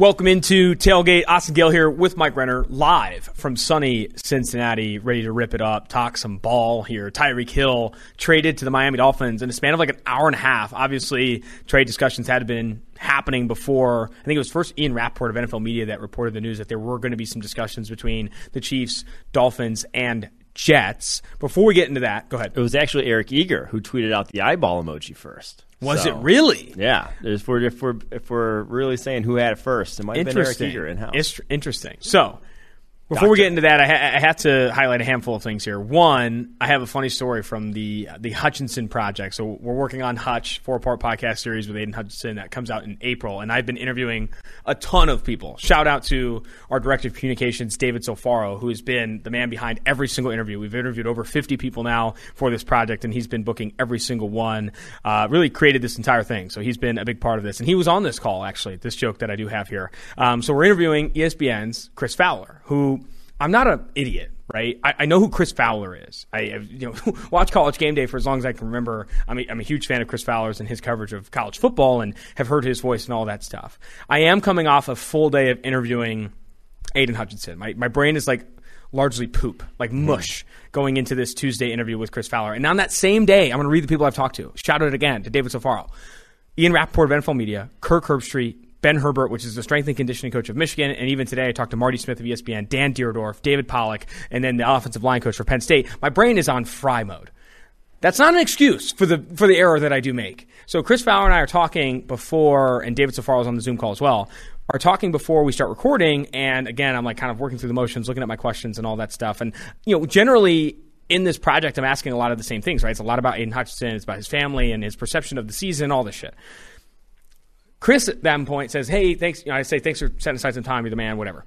Welcome into Tailgate. Austin Gayle here with Mike Renner, live from sunny Cincinnati, ready to rip it up, talk some ball here. Tyreek Hill traded to the Miami Dolphins in a span of like an hour and a half. Obviously, trade discussions had been happening before. I think it was first Ian Rapoport of NFL Media that reported the news that there were going to be some discussions between the Chiefs, Dolphins, and Jets. Before we get into that, go ahead. It was actually Eric Eager who tweeted out the eyeball emoji first. Was So, it really? Yeah. If we're, if we're if we're really saying who had it first, it might have been Eric. Eager in house. Interesting. So, before we get into that, I, ha- I have to highlight a handful of things here. One, I have a funny story from the the Hutchinson project. So we're working on Hutch four part podcast series with Aidan Hutchinson that comes out in April, and I've been interviewing a ton of people. Shout out to our director of communications, David Sofaro, who has been the man behind every single interview. We've interviewed over fifty people now for this project, and he's been booking every single one. Uh, really created this entire thing, so he's been a big part of this, and he was on this call actually. This joke that I do have here. Um, so we're interviewing ESPN's Chris Fowler, who I'm not an idiot, right? I, I know who Chris Fowler is. I have, you know watched College Game Day for as long as I can remember. I'm a, I'm a huge fan of Chris Fowler's and his coverage of college football, and have heard his voice and all that stuff. I am coming off a full day of interviewing Aidan Hutchinson. My my brain is like largely poop, like hmm. mush, going into this Tuesday interview with Chris Fowler. And on that same day, I'm going to read the people I've talked to. Shout out again to David Sofaro, Ian Rapoport of NFL Media, Kirk Herbstreit, Ben Herbert, which is the strength and conditioning coach of Michigan, and even today I talked to Marty Smith of ESPN, Dan Dierdorf, David Pollack, and then the offensive line coach for Penn State. My brain is on fry mode. That's not an excuse for the for the error that I do make. So Chris Fowler and I are talking before, and David Safaro is on the Zoom call as well. Are talking before we start recording, and again, I'm like kind of working through the motions, looking at my questions and all that stuff. And you know, generally in this project, I'm asking a lot of the same things, right? It's a lot about Aidan Hutchinson, it's about his family and his perception of the season, all this shit. Chris at that point says, "Hey, thanks." You know, I say, "Thanks for setting aside some time. You're the man, whatever."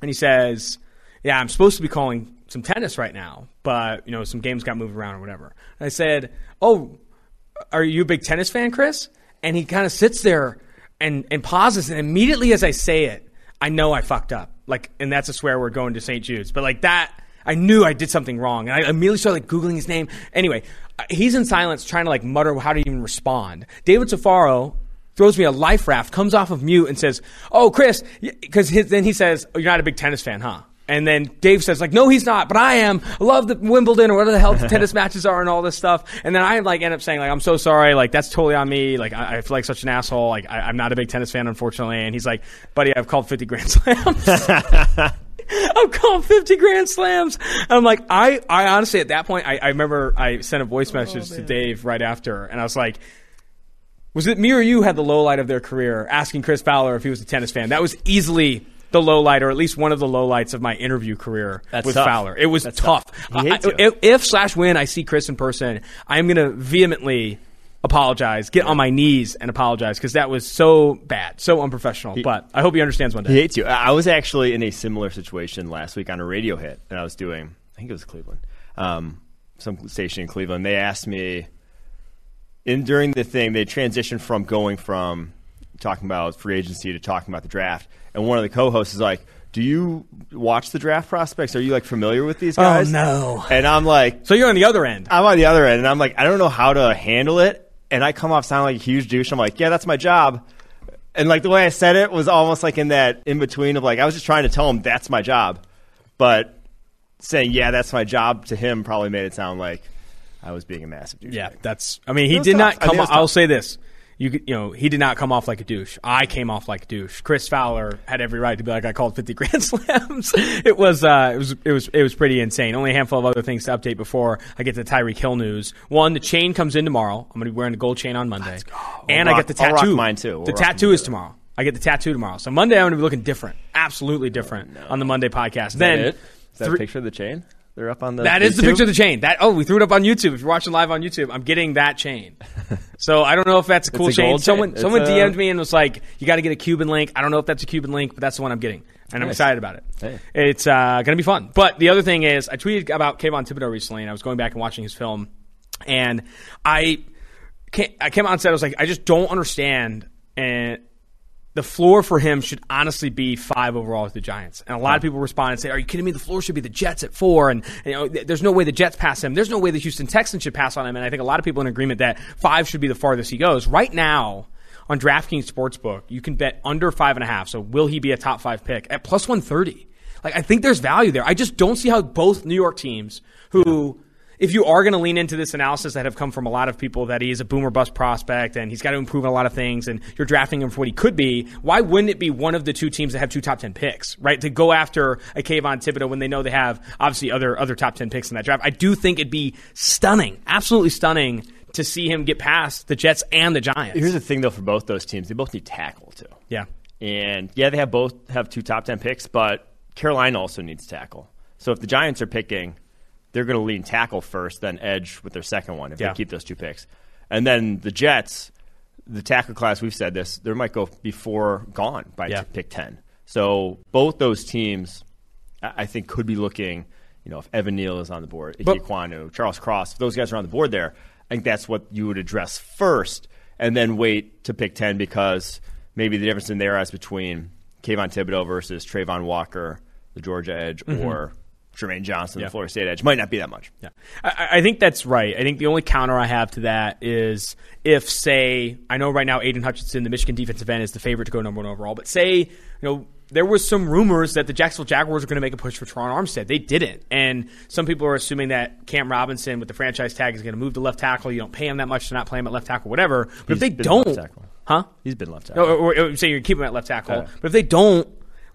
And he says, "Yeah, I'm supposed to be calling some tennis right now, but you know, some games got moved around or whatever." And I said, "Oh, are you a big tennis fan, Chris?" And he kind of sits there and and pauses, and immediately as I say it, I know I fucked up. Like, and that's a swear word going to St. Jude's, but like that. I knew I did something wrong, and I immediately started like googling his name. Anyway, he's in silence, trying to like mutter how to even respond. David Safaro throws me a life raft, comes off of mute, and says, "Oh, Chris," because then he says, oh, "You're not a big tennis fan, huh?" And then Dave says, "Like, no, he's not, but I am. I love the Wimbledon or whatever the hell the tennis matches are and all this stuff." And then I like end up saying, "Like, I'm so sorry. Like, that's totally on me. Like, I, I feel like such an asshole. Like, I, I'm not a big tennis fan, unfortunately." And he's like, "Buddy, I've called 50 Grand Slams." I'm called 50 grand slams. And I'm like, I, I honestly, at that point, I, I remember I sent a voice oh, message to Dave right after, and I was like, was it me or you had the low light of their career asking Chris Fowler if he was a tennis fan? That was easily the low light, or at least one of the low lights of my interview career That's with tough. Fowler. It was That's tough. tough. He I- if, if slash when I see Chris in person, I'm going to vehemently apologize, get on my knees and apologize because that was so bad, so unprofessional. but I hope he understands one day. He hates you. I I was actually in a similar situation last week on a radio hit that I was doing. I think it was Cleveland, um, some station in Cleveland. They asked me in during the thing. They transitioned from going from talking about free agency to talking about the draft, and one of the co-hosts is like. Do you watch the draft prospects? Are you like familiar with these oh, guys? Oh, no. And I'm like, So you're on the other end. I'm on the other end, and I'm like, I don't know how to handle it, and I come off sounding like a huge douche. I'm like, yeah, that's my job, and like the way I said it was almost like in that in between of like I was just trying to tell him that's my job, but saying yeah, that's my job to him probably made it sound like I was being a massive douche. Yeah, that's. I mean, he did tough. not I come. mean, I'll say this: you you know, he did not come off like a douche. I came off like a douche. Chris Fowler had every right to be like, I called fifty grand slams. it was uh, it was it was it was pretty insane. Only a handful of other things to update before I get to Tyreek Hill news. One, the chain comes in tomorrow. I'm going to be wearing a gold chain on Monday, and I get the I'll rock tattoo. mine too. We'll the tattoo is tomorrow. I get the tattoo tomorrow. So Monday I'm going to be looking different, absolutely different on the Monday podcast. then Is that three- a picture of the chain? They're up on the. that is the picture of the chain. That oh, we threw it up on YouTube. If you're watching live on YouTube, I'm getting that chain. so I don't know if that's a cool a chain. Someone chain. someone a- DM'd me and was like, "You got to get a Cuban link." I don't know if that's a Cuban link, but that's the one I'm getting, and I'm excited about it. Hey. It's uh, going to be fun. But the other thing is, I tweeted about Kayvon Thibodeaux recently, and I was going back and watching his film, and I came, I came on and said I was like, I just don't understand and the floor for him should honestly be five overall with the Giants. And a lot of people respond and say, "Are you kidding me? The floor should be the Jets at four. And you know, th- there's no way the Jets pass him. There's no way the Houston Texans should pass on him. And I think a lot of people are in agreement that five should be the farthest he goes. Right now, on DraftKings Sportsbook, you can bet under five and a half. So will he be a top five pick at plus 130? Like, I think there's value there. I just don't see how both New York teams who. If you are going to lean into this analysis that have come from a lot of people that he's a boomer bust prospect and he's got to improve on a lot of things and you're drafting him for what he could be, why wouldn't it be one of the two teams that have two top 10 picks, right? To go after a Kayvon Thibodeaux when they know they have obviously other, other top 10 picks in that draft. I do think it'd be stunning, absolutely stunning to see him get past the Jets and the Giants. Here's the thing though for both those teams, they both need tackle too. Yeah. And yeah, they have both have two top 10 picks, but Carolina also needs tackle. So if the Giants are picking they're going to lean tackle first, then edge with their second one if yeah. they keep those two picks. And then the Jets, the tackle class, we've said this, there might go before gone by yeah. pick 10. So both those teams, I think, could be looking, you know, if Evan Neal is on the board, Ike Ekwonu, Charles Cross, if those guys are on the board there, I think that's what you would address first and then wait to pick 10 because maybe the difference in their eyes between Kayvon Thibodeaux versus Travon Walker, the Georgia edge, mm-hmm. or Jermaine Johnson, yeah. the Florida State edge, might not be that much. Yeah, I, I, think that's right. I think the only counter I have to that is if, say, I know right now Aidan Hutchinson, the Michigan defensive end, is the favorite to go number one overall, but say, you know, there was some rumors that the Jacksonville Jaguars were going to make a push for Terron Armstead. They didn't, and some people are assuming that Cam Robinson with the franchise tag is going to move to left tackle. You don't pay him that much to not play him at left tackle, whatever. But He's if they don't, huh? He's been left tackle. Or, or, or say you're keeping him at left tackle, but if they don't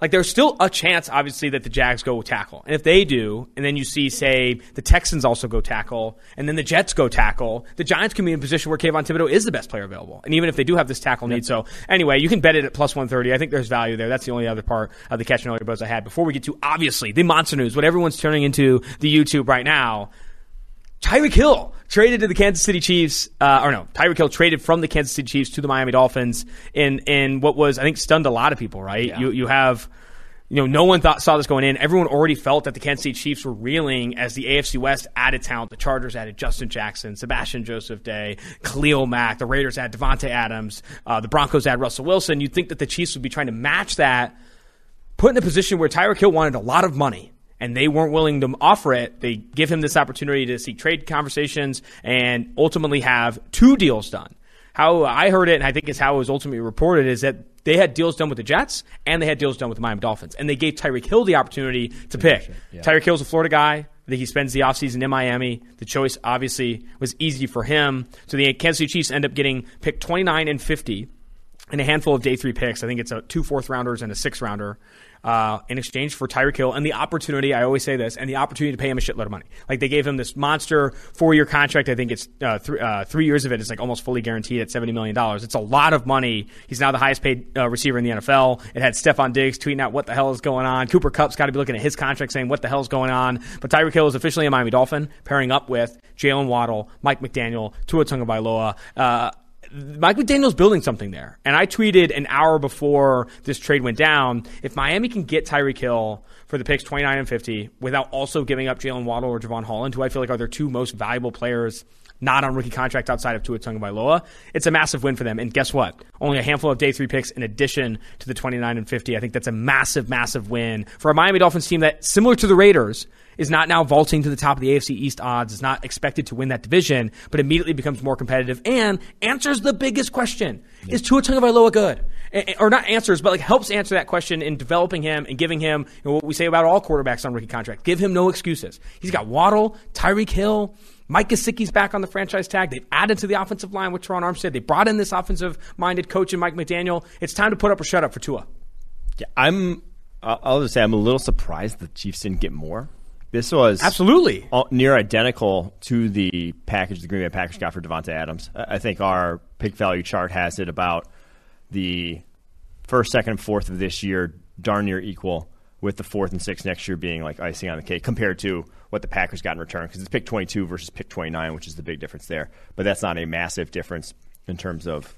like there's still a chance, obviously, that the Jags go tackle. And if they do, and then you see, say, the Texans also go tackle, and then the Jets go tackle, the Giants can be in a position where Kayvon Thibodeaux is the best player available. And even if they do have this tackle yep. need. So anyway, you can bet it at plus 130. I think there's value there. That's the only other part of the catch and buzz I had. Before we get to, obviously, the monster news, what everyone's turning into the YouTube right now. Tyreek Hill traded to the Kansas City Chiefs, uh, or no, Tyreek Hill traded from the Kansas City Chiefs to the Miami Dolphins in in what was I think stunned a lot of people. Right? Yeah. You you have. You know, no one thought saw this going in. Everyone already felt that the Kansas City Chiefs were reeling as the AFC West added talent. The Chargers added Justin Jackson, Sebastian Joseph Day, Khalil Mack. The Raiders added Davante Adams. Uh, the Broncos added Russell Wilson. You'd think that the Chiefs would be trying to match that, put in a position where Tyreek Hill wanted a lot of money and they weren't willing to offer it, they give him this opportunity to seek trade conversations and ultimately have two deals done. How I heard it, and I think is how it was ultimately reported, is that they had deals done with the Jets and they had deals done with the Miami Dolphins. And they gave Tyreek Hill the opportunity to pick. Yeah. Tyreek Hill's a Florida guy. I think he spends the offseason in Miami. The choice obviously was easy for him. So the Kansas City Chiefs end up getting picked 29 and 50 and a handful of day three picks. I think it's a two fourth rounders and a six rounder uh, in exchange for Tyreek Hill and the opportunity. I always say this, and the opportunity to pay him a shitload of money. Like they gave him this monster four year contract. I think it's uh, th- uh, three years of it is like almost fully guaranteed at seventy million dollars. It's a lot of money. He's now the highest paid uh, receiver in the NFL. It had Stefon Diggs tweeting out what the hell is going on. Cooper Kupp's got to be looking at his contract saying what the hell is going on. But Tyreek Hill is officially a Miami Dolphin, pairing up with Jaylen Waddle, Mike McDaniel, Tua Tagovailoa. Mike McDaniel's building something there. And I tweeted an hour before this trade went down if Miami can get Tyreek Hill for the picks 29 and 50 without also giving up Jaylen Waddle or Jevon Holland, who I feel like are their two most valuable players not on rookie contract outside of Tua Tagovailoa, it's a massive win for them. And guess what? Only a handful of day three picks in addition to the 29 and 50. I think that's a massive, massive win for a Miami Dolphins team that, similar to the Raiders, is not now vaulting to the top of the AFC East odds, is not expected to win that division, but immediately becomes more competitive and answers the biggest question. Yeah. Is Tua Tagovailoa good? Or not answers, but like helps answer that question in developing him and giving him you know, what we say about all quarterbacks on rookie contract. Give him no excuses. He's got Waddle, Tyreek Hill, Mike Gesicki's back on the franchise tag. They've added to the offensive line with Terron Armstead. They brought in this offensive minded coach and Mike McDaniel. It's time to put up or shut up for Tua. Yeah, I'm. I'll just say I'm a little surprised the Chiefs didn't get more. This was absolutely near identical to the package the Green Bay Packers got for Davante Adams. I think our pick value chart has it about the first, second, and fourth of this year darn near equal, with the fourth and sixth next year being like icing on the cake compared to what the Packers got in return because it's pick 22 versus pick 29, which is the big difference there. But that's not a massive difference in terms of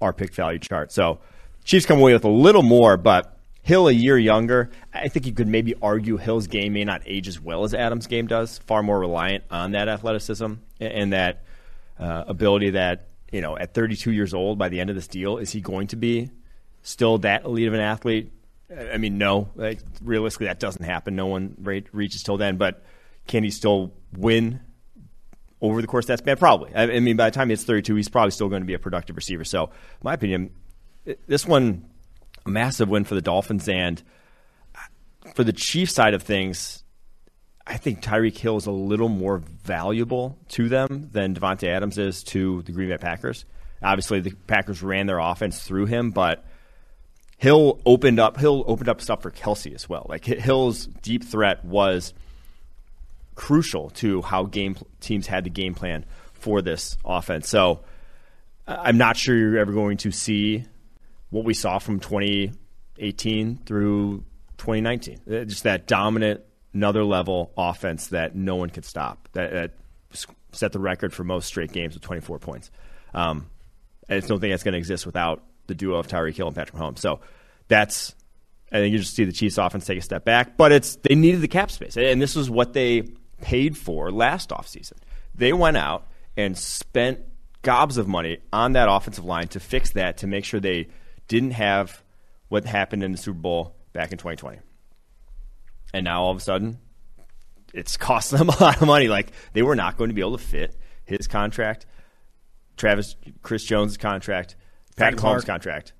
our pick value chart. So Chiefs come away with a little more, but Hill a year younger. I think you could maybe argue Hill's game may not age as well as Adams' game does. Far more reliant on that athleticism and that uh, ability. That you know, at 32 years old, by the end of this deal, is he going to be still that elite of an athlete? I mean, no. Like, realistically, that doesn't happen. No one re- reaches till then. But can he still win over the course of that span? Probably. I, I mean, by the time he's 32, he's probably still going to be a productive receiver. So, my opinion, this one, a massive win for the Dolphins. And for the Chiefs side of things, I think Tyreek Hill is a little more valuable to them than Davante Adams is to the Green Bay Packers. Obviously, the Packers ran their offense through him, but Hill opened up. Hill opened up stuff for Kelce as well. Like Hill's deep threat was crucial to how game teams had the game plan for this offense. So I'm not sure you're ever going to see what we saw from 2018 through 2019. Uh, just that dominant, another level offense that no one could stop. That, that set the record for most straight games with 24 points. Um, I just don't think that's going to exist without the duo of Tyreek Hill and Patrick Mahomes. So that's I think you just see the Chiefs offense take a step back, but it's they needed the cap space, and this was what they paid for last offseason. They went out and spent gobs of money on that offensive line to fix that, to make sure they didn't have what happened in the Super Bowl back in 2020. And now all of a sudden, it's costing them a lot of money. Like they were not going to be able to fit his contract, Travis, Chris Jones' contract, Pat Mahomes' contract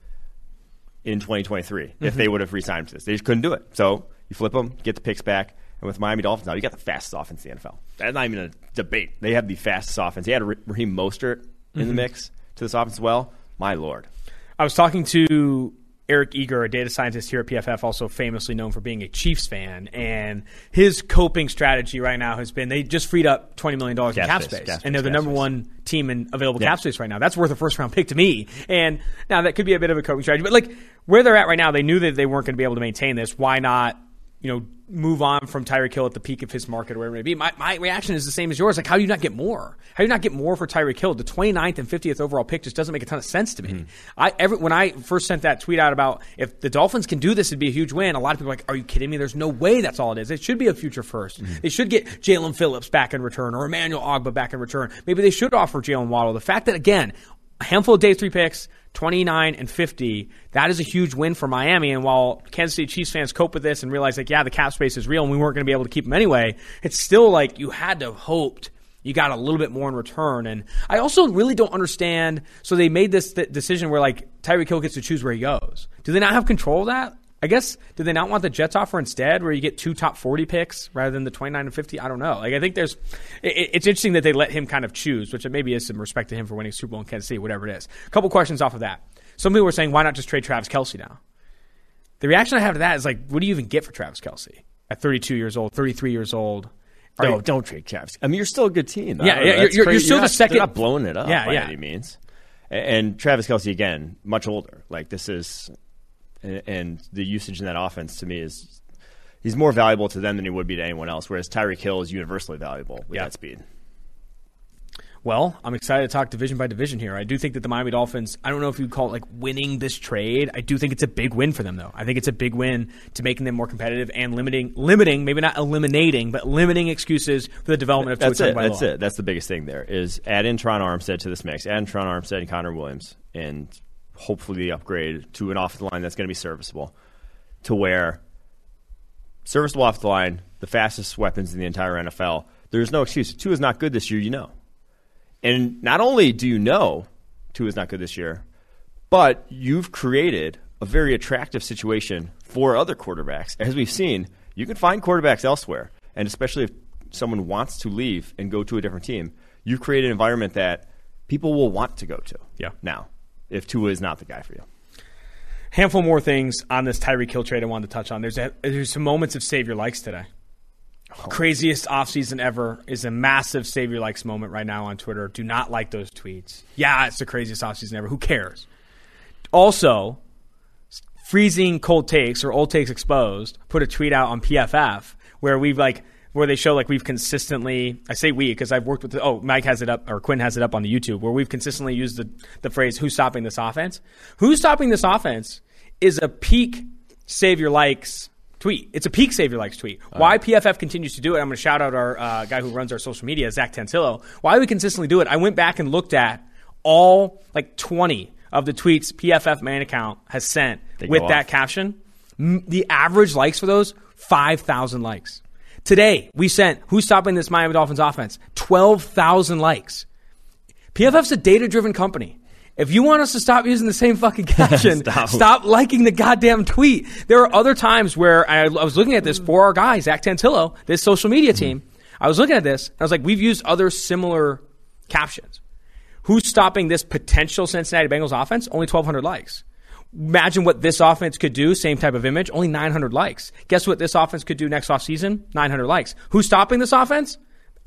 in 2023 mm-hmm. if they would have re-signed for this. They just couldn't do it. So you flip them, get the picks back, and with Miami Dolphins now, you got the fastest offense in the NFL. That's not even a debate. They have the fastest offense. They had Raheem Mostert in mm-hmm. the mix to this offense as well. My lord. I was talking to Eric Eager, a data scientist here at PFF, also famously known for being a Chiefs fan, and his coping strategy right now has been they just freed up twenty million dollars in cap space, space and they're the number space. one team in available yeah. cap space right now. That's worth a first round pick to me. And now that could be a bit of a coping strategy, but like where they're at right now, they knew that they weren't going to be able to maintain this. Why not you know, move on from Tyreek Hill at the peak of his market or whatever it may be. My, my reaction is the same as yours. Like, how do you not get more? How do you not get more for Tyreek Hill? The 29th and 50th overall pick just doesn't make a ton of sense to me. Mm-hmm. I every, When I first sent that tweet out about if the Dolphins can do this, it'd be a huge win, a lot of people are like, are you kidding me? There's no way that's all it is. It should be a future 1st mm-hmm. They should get Jaelan Phillips back in return or Emmanuel Ogbah back in return. Maybe they should offer Jaylen Waddle. The fact that, again, a handful of day three picks, 29 and 50. That is a huge win for Miami. And while Kansas City Chiefs fans cope with this and realize, like, yeah, the cap space is real and we weren't going to be able to keep them anyway, it's still like you had to have hoped you got a little bit more in return. And I also really don't understand. So they made this th- decision where, like, Tyreek Hill gets to choose where he goes. Do they not have control of that? I guess did they not want the Jets offer instead, where you get two top forty picks rather than the twenty nine and fifty? I don't know. Like I think there's, it, it's interesting that they let him kind of choose, which maybe is some respect to him for winning Super Bowl in Kansas City, whatever it is. A couple questions off of that. Some people were saying, why not just trade Travis Kelce now? The reaction I have to that is like, what do you even get for Travis Kelce at 32 years old, 33 years old? No, don't trade Travis. I mean, you're still a good team. Yeah, yeah you're, you're, you're, still you're the second. They're not blowing it up yeah, by yeah. any means. And Travis Kelce again, much older. Like this is and the usage in that offense to me is he's more valuable to them than he would be to anyone else. Whereas Tyreek Hill is universally valuable with yeah. that speed. Well, I'm excited to talk division by division here. I do think that the Miami Dolphins, I don't know if you'd call it like winning this trade. I do think it's a big win for them though. I think it's a big win to making them more competitive and limiting limiting, maybe not eliminating, but limiting excuses for the development of That's it. That's it. That's the biggest thing there is add in Tron Armstead to this mix. Add in Tron Armstead and Connor Williams and hopefully the upgrade to an off the line that's going to be serviceable to where serviceable off the line, the fastest weapons in the entire NFL. There's no excuse. Tua is not good this year, you know. And not only do you know Tua is not good this year, but you've created a very attractive situation for other quarterbacks. As we've seen, you can find quarterbacks elsewhere. And especially if someone wants to leave and go to a different team, you've created an environment that people will want to go to. Yeah. Now, if Tua is not the guy for you. Handful more things on this Tyreek Hill trade I wanted to touch on. There's a, there's some moments of Savior likes today. Oh. Craziest offseason ever is a massive Savior likes moment right now on Twitter. Do not like those tweets. Yeah, it's the craziest offseason ever. Who cares? Also, freezing cold takes or old takes exposed put a tweet out on PFF where we've like where they show like we've consistently I say we because I've worked with the, oh Mike has it up or Quinn has it up on the YouTube where we've consistently used the the phrase who's stopping this offense? Who's stopping this offense is a peak save your likes tweet. It's a peak save your likes tweet. Uh, why PFF continues to do it I'm going to shout out our uh, guy who runs our social media Zach Tantillo. Why we consistently do it I went back and looked at all like 20 of the tweets PFF main account has sent with that caption. The average likes for those 5,000 likes Today, we sent Who's Stopping This Miami Dolphins Offense? 12,000 likes. PFF's a data driven company. If you want us to stop using the same fucking caption, Stop. stop. liking the goddamn tweet. There are other times where I, I was looking at this mm. for our guy, Zach Tantillo, this social media mm-hmm. team. I was looking at this. I was like, we've used other similar captions. Who's stopping this potential Cincinnati Bengals offense? Only 1,200 likes. Imagine what this offense could do, same type of image, only 900 likes. Guess what this offense could do next offseason? 900 likes. Who's stopping this offense?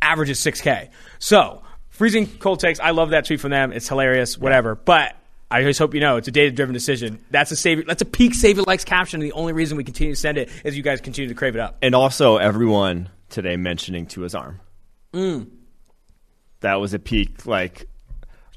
Average is 6K. So, freezing cold takes. I love that tweet from them. It's hilarious, whatever. But I just hope you know it's a data driven decision. That's a save. That's a peak save it likes caption. And the only reason we continue to send it is you guys continue to crave it up. And also, everyone today mentioning Tua's arm. Mm. That was a peak, like,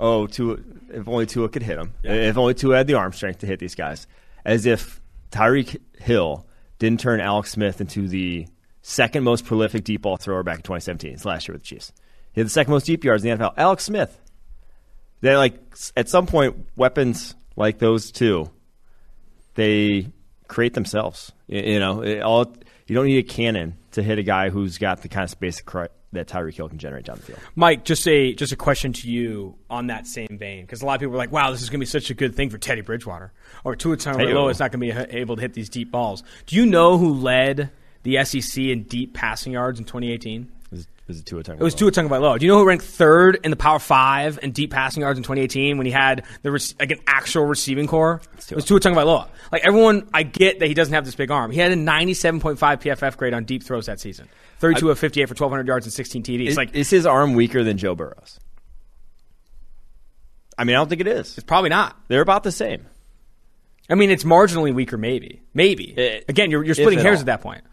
oh, Tua, if only Tua could hit him. If only Tua had the arm strength to hit these guys. As if Tyreek Hill didn't turn Alex Smith into the second most prolific deep ball thrower back in 2017. It's last year with the Chiefs. He had the second most deep yards in the NFL. Alex Smith. Then, like, at some point, weapons like those two, they create themselves. You, you know, it all you don't need a cannon to hit a guy who's got the kind of space that Tyreek Hill can generate down the field. Mike, just a just a question to you on that same vein, because a lot of people are like, "Wow, this is going to be such a good thing for Teddy Bridgewater," or Tua Tagovailoa is not going to be able to hit these deep balls. Do you know who led the SEC in deep passing yards in 2018? Was, was it Tua It was Tua Tagovailoa. Do you know who ranked third in the Power Five in deep passing yards in 2018 when he had the rec- like an actual receiving core? It was Tua Tagovailoa. Like everyone, I get that he doesn't have this big arm. He had a 97.5 PFF grade on deep throws that season. 32 of 58 for 1,200 yards and 16 TDs. Is, like is his arm weaker than Joe Burrow's? I mean, I don't think it is. it's probably not. They're about the same. I mean, it's marginally weaker, maybe. Maybe. Eh, Again, you're, you're splitting hairs all. at that point.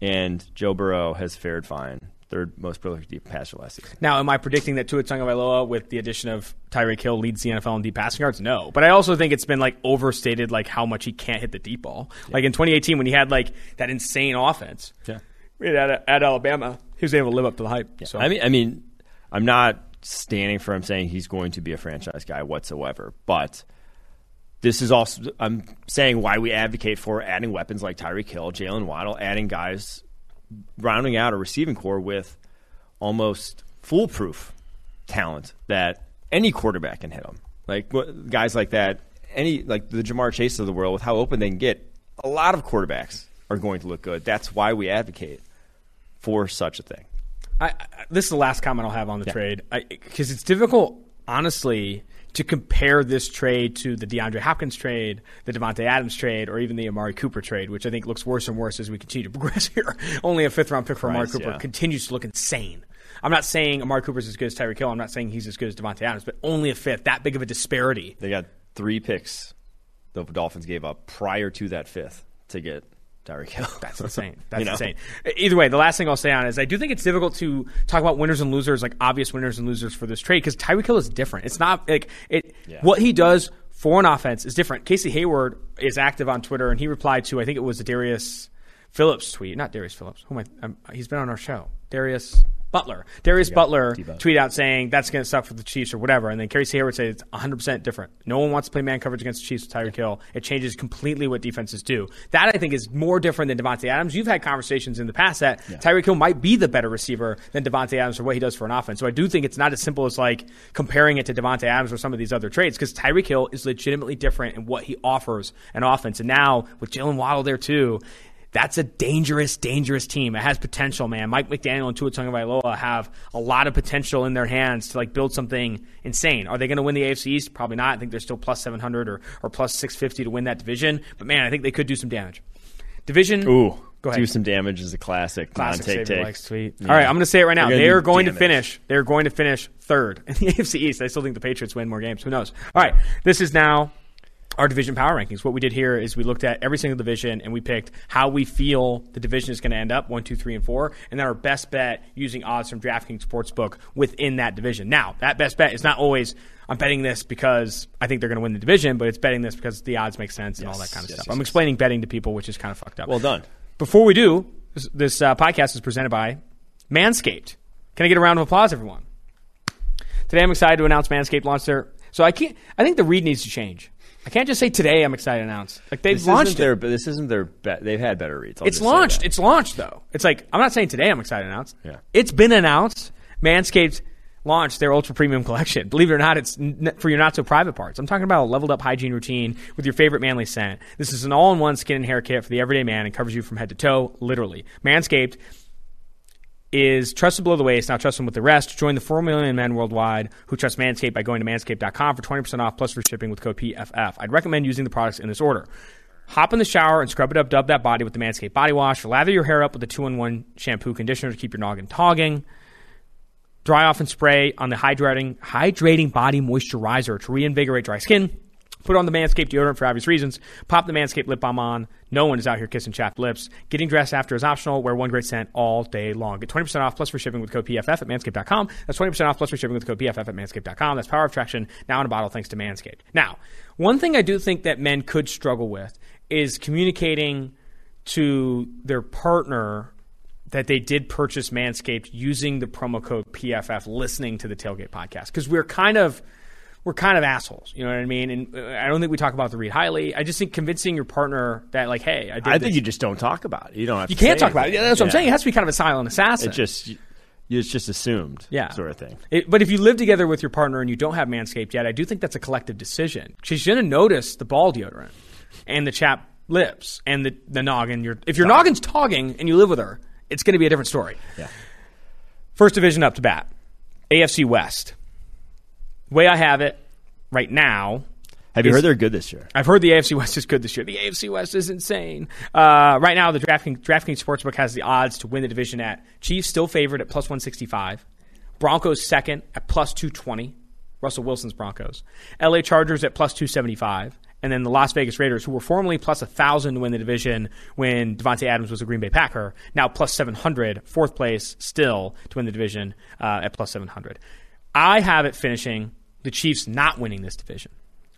And Joe Burrow has fared fine. Third most prolific deep passer last season. Now, am I predicting that Tua Tagovailoa, with the addition of Tyreek Hill, leads the NFL in deep passing yards? No, but I also think it's been like overstated, like how much he can't hit the deep ball. Like in 2018, when he had like that insane offense Yeah. at, at Alabama, he was able to live up to the hype. So I mean, I mean, I'm not standing for him saying he's going to be a franchise guy whatsoever, but this is also I'm saying why we advocate for adding weapons like Tyreek Hill, Jaylen Waddle, adding guys, rounding out a receiving core with almost foolproof talent that any quarterback can hit them. Like guys like that, any like the Ja'Marr Chase of the world, with how open they can get, a lot of quarterbacks are going to look good. That's why we advocate for such a thing. I, I, this is the last comment I'll have on the trade because it's difficult, honestly, to compare this trade to the DeAndre Hopkins trade, the Davante Adams trade, or even the Amari Cooper trade, which I think looks worse and worse as we continue to progress here. Only a fifth round pick for Amari Cooper yeah. continues to look insane. I'm not saying Amari Cooper's as good as Tyreek Hill. I'm not saying he's as good as Davante Adams, but only a fifth. That big of a disparity. They got three picks the Dolphins gave up prior to that fifth to get Tyreek Hill. That's insane. That's You know? insane. Either way, the last thing I'll say on it is I do think it's difficult to talk about winners and losers, like obvious winners and losers for this trade, because Tyreek Hill is different. It's not like it. Yeah. What he does for an offense is different. Casey Hayward is active on Twitter, and he replied to I think it was a Darius Phillips tweet, not Darius Phillips. Who am I? Um, he's been on our show. Darius Butler. Darius Butler D-But. tweeted out saying that's going to suck for the Chiefs or whatever, and then Casey Hayward said it's 100 percent different. No one wants to play man coverage against the Chiefs with Tyreek Hill. It changes completely what defenses do. That I think is more different than Davante Adams. You've had conversations in the past that Tyreek Hill might be the better receiver than Davante Adams for what he does for an offense. So I do think it's not as simple as like comparing it to Davante Adams or some of these other trades because Tyreek Hill is legitimately different in what he offers an offense. And now with Jaylen Waddle there too. That's a dangerous, dangerous team. It has potential, man. Mike McDaniel and Tua Tagovailoa have a lot of potential in their hands to like build something insane. Are they going to win the AFC East? Probably not. I think they're still plus 700 or, or plus 650 to win that division. But man, I think they could do some damage. Division. Ooh, Go ahead. do some damage is a classic. Classic take. likes tweet. Yeah. All right, I'm going to say it right now. They are going to finish. They're going to finish third in the AFC East. I still think the Patriots win more games. Who knows? All right, this is now our division power rankings. What we did here is we looked at every single division and we picked how we feel the division is going to end up one, two, three, and four, and then our best bet using odds from DraftKings Sportsbook within that division. Now, that best bet is not always. I'm betting this because I think they're going to win the division, but it's betting this because the odds make sense and all that kind of yes, stuff. yes, I'm yes. explaining betting to people, which is kind of fucked up. Well done. Before we do, this, this uh, podcast is presented by Manscaped. Can I get a round of applause, everyone? Today, I'm excited to announce Manscaped launched their. So I can't. I think the read needs to change. I can't just say today I'm excited to announce. Like they've This launched isn't it. their, but this isn't their. Be- they've had better reads. I'll It's launched. It's launched though. It's like I'm not saying today I'm excited to announce. Yeah. It's been announced. Manscaped launched their ultra premium collection. Believe it or not, it's n- for your not so private parts. I'm talking about a leveled up hygiene routine with your favorite manly scent. This is an all in one skin and hair kit for the everyday man and covers you from head to toe, literally. Manscaped is trusted below the waist. Now trust them with the rest. Join the 4 million men worldwide who trust Manscaped by going to manscaped.com for 20% off plus free shipping with code PFF. I'd recommend using the products in this order. Hop in the shower and scrub it up, dub that body with the Manscaped body wash. Lather your hair up with the two in one shampoo conditioner to keep your noggin togging. Dry off and spray on the hydrating hydrating body moisturizer to reinvigorate dry skin. Put on the Manscaped deodorant for obvious reasons. Pop the Manscaped lip balm on. No one is out here kissing chapped lips. Getting dressed after is optional. Wear one great scent all day long. Get 20% off plus for shipping with code PFF at manscaped.com. That's 20% off plus for shipping with code PFF at manscaped.com. That's power of traction now in a bottle thanks to Manscaped. Now, one thing I do think that men could struggle with is communicating to their partner that they did purchase Manscaped using the promo code PFF listening to the Tailgate podcast because we're kind of we're kind of assholes, you know what I mean? And uh, I don't think we talk about the read highly. I just think convincing your partner that like, hey, I did I think you just don't talk about it. You don't have. You can't talk about it. that's what I'm saying. It has to be kind of a silent assassin. It just. It's just assumed. yeah, Sort of thing. It- but if you live together with your partner and you don't have Manscaped yet, I do think that's a collective decision. She's going to notice the ball deodorant and the chap lips and the, the noggin. Your, if your noggin's togging and you live with her, it's going to be a different story. Yeah. First division up to bat, AFC West. The way I have it right now, Have you heard they're good this year? I've heard the AFC West is good this year. The AFC West is insane. Uh, right now, the DraftKings, DraftKings Sportsbook has the odds to win the division at Chiefs still favored at plus 165, Broncos second at plus 220, Russell Wilson's Broncos, LA Chargers at plus 275, and then the Las Vegas Raiders, who were formerly plus 1,000 to win the division when Davante Adams was a Green Bay Packer, now plus 700, fourth place still to win the division uh, at plus 700. I have it finishing the Chiefs not winning this division.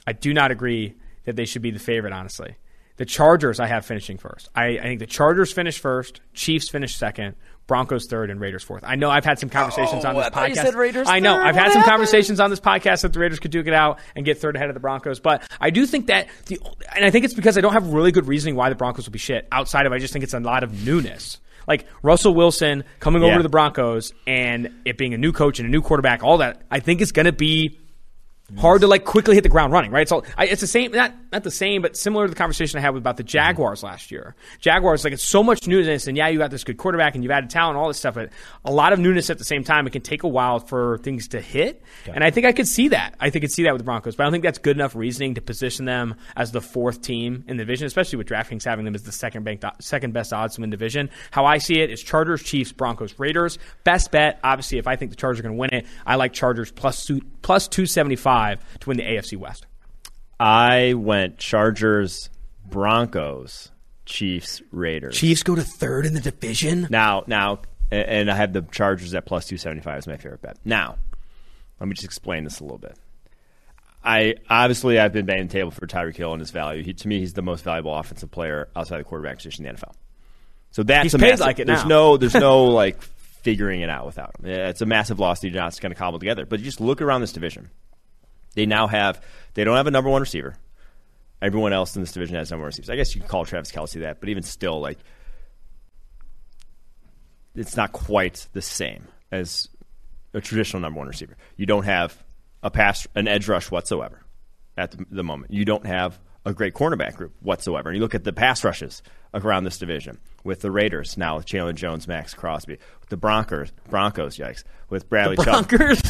I do not agree that they should be the favorite, honestly. The Chargers I have finishing first. I, I think the Chargers finish first, Chiefs finish second, Broncos third, and Raiders fourth. I know I've had some conversations Oh, on this I podcast. said Raiders I know third. I've What had some happened? conversations on this podcast that the Raiders could duke it out and get third ahead of the Broncos. But I do think that the and I think it's because I don't have really good reasoning why the Broncos will be shit. Outside of I just think it's a lot of newness. Like Russell Wilson coming over to the Broncos and it being a new coach and a new quarterback, all that I think is going to be hard to like quickly hit the ground running, right? So I, it's the same, not not the same, but similar to the conversation I had about the Jaguars last year. Jaguars, like it's so much newness, and yeah, you got this good quarterback, and you've added talent, all this stuff, but a lot of newness at the same time. It can take a while for things to hit, and I think I could see that. I think I could see that with the Broncos, but I don't think that's good enough reasoning to position them as the fourth team in the division, especially with DraftKings having them as the second bank, second best odds to win division. How I see it is Chargers, Chiefs, Broncos, Raiders. Best bet, obviously, if I think the Chargers are going to win it, I like Chargers plus two, plus two seventy five to win the AFC West. I went Chargers, Broncos, Chiefs, Raiders. Chiefs go to third in the division. Now, now, and I have the Chargers at plus two seventy five as my favorite bet. Now, let me just explain this a little bit. I obviously I've been banging the table for Tyreek Hill and his value. He, to me, he's the most valuable offensive player outside the quarterback position in the NFL. So that's He's a paid massive, like it There's now. no, there's no like figuring it out without him. It's a massive loss that you're not going to cobble together. But you just look around this division. They now have they don't have a number one receiver. Everyone else in this division has number one receivers. I guess you can call Travis Kelce that, but even still, like it's not quite the same as a traditional number one receiver. You don't have a pass, an edge rush whatsoever at the, the moment. You don't have a great cornerback group whatsoever. And you look at the pass rushes around this division with the Raiders now with Chandler Jones, Maxx Crosby, with the Broncos, Broncos, yikes, with Bradley Chubb, Broncos.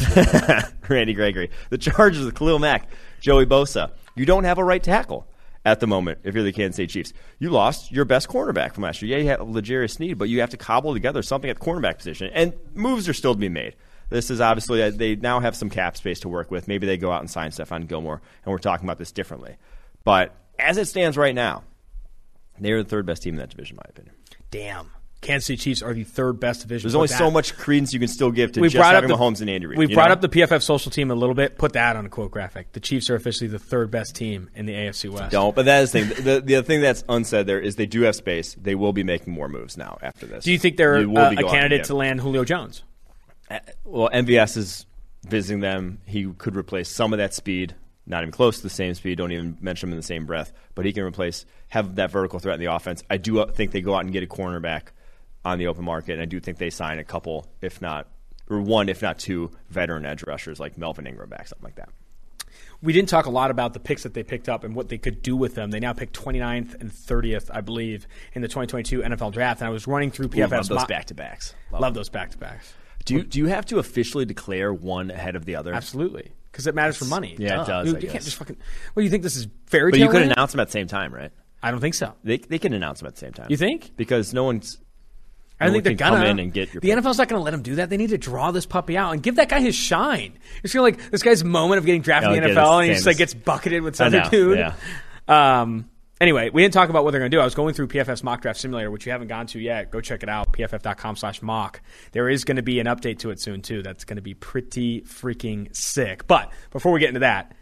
Randy Gregory, the Chargers with Khalil Mack, Joey Bosa. You don't have a right tackle at the moment if you're the Kansas City Chiefs. You lost your best cornerback from last year. Yeah, you had L'Jarius Sneed, but you have to cobble together something at the cornerback position. And moves are still to be made. This is obviously, uh, they now have some cap space to work with. Maybe they go out and sign Stephon Gilmore, and we're talking about this differently. But as it stands right now, they're the third best team in that division, in my opinion. Damn. Kansas City Chiefs are the third best division. There's only that- so much credence you can still give to We've just brought up having the Mahomes and Andy Reid. We've brought know? up the PFF social team a little bit. Put that on a quote graphic. The Chiefs are officially the third best team in the AFC West. Don't. But that is the thing. The, the thing that's unsaid there is they do have space. They will be making more moves now after this. Do you think they're uh, a candidate to land Julio Jones? get- Well, MVS is visiting them. He could replace some of that speed not even close to the same speed. Don't even mention him in the same breath. But he can replace, have that vertical threat in the offense. I do think they go out and get a cornerback on the open market, and I do think they sign a couple, if not, or one, if not two, veteran edge rushers like Melvin Ingram back, something like that. We didn't talk a lot about the picks that they picked up and what they could do with them. They now pick 29th and 30th, I believe, in the 2022 NFL draft. And I was running through PFF. love those back to backs. Love, love those back to backs. Do you, do you have to officially declare one ahead of the other? Absolutely, because it matters for money. Yeah, Duh. it does. You, I you can't guess. just fucking. Well, you think this is fairy But tale? you could land? announce them at the same time, right? I don't think so. They they can announce them at the same time. You think? Because no one's. I no think they're one can gonna come in and get your The pick. NFL's not going to let him do that. They need to draw this puppy out and give that guy his shine. It's feel like this guy's moment of getting drafted Oh, in the NFL, and he just like famous- gets bucketed with I some other know, dude. yeah. Um. Anyway, we didn't talk about what they're going to do. I was going through PFF's mock draft simulator, which you haven't gone to yet. Go check it out. pff.com slash mock. There is going to be an update to it soon too. That's going to be pretty freaking sick. But before we get into that.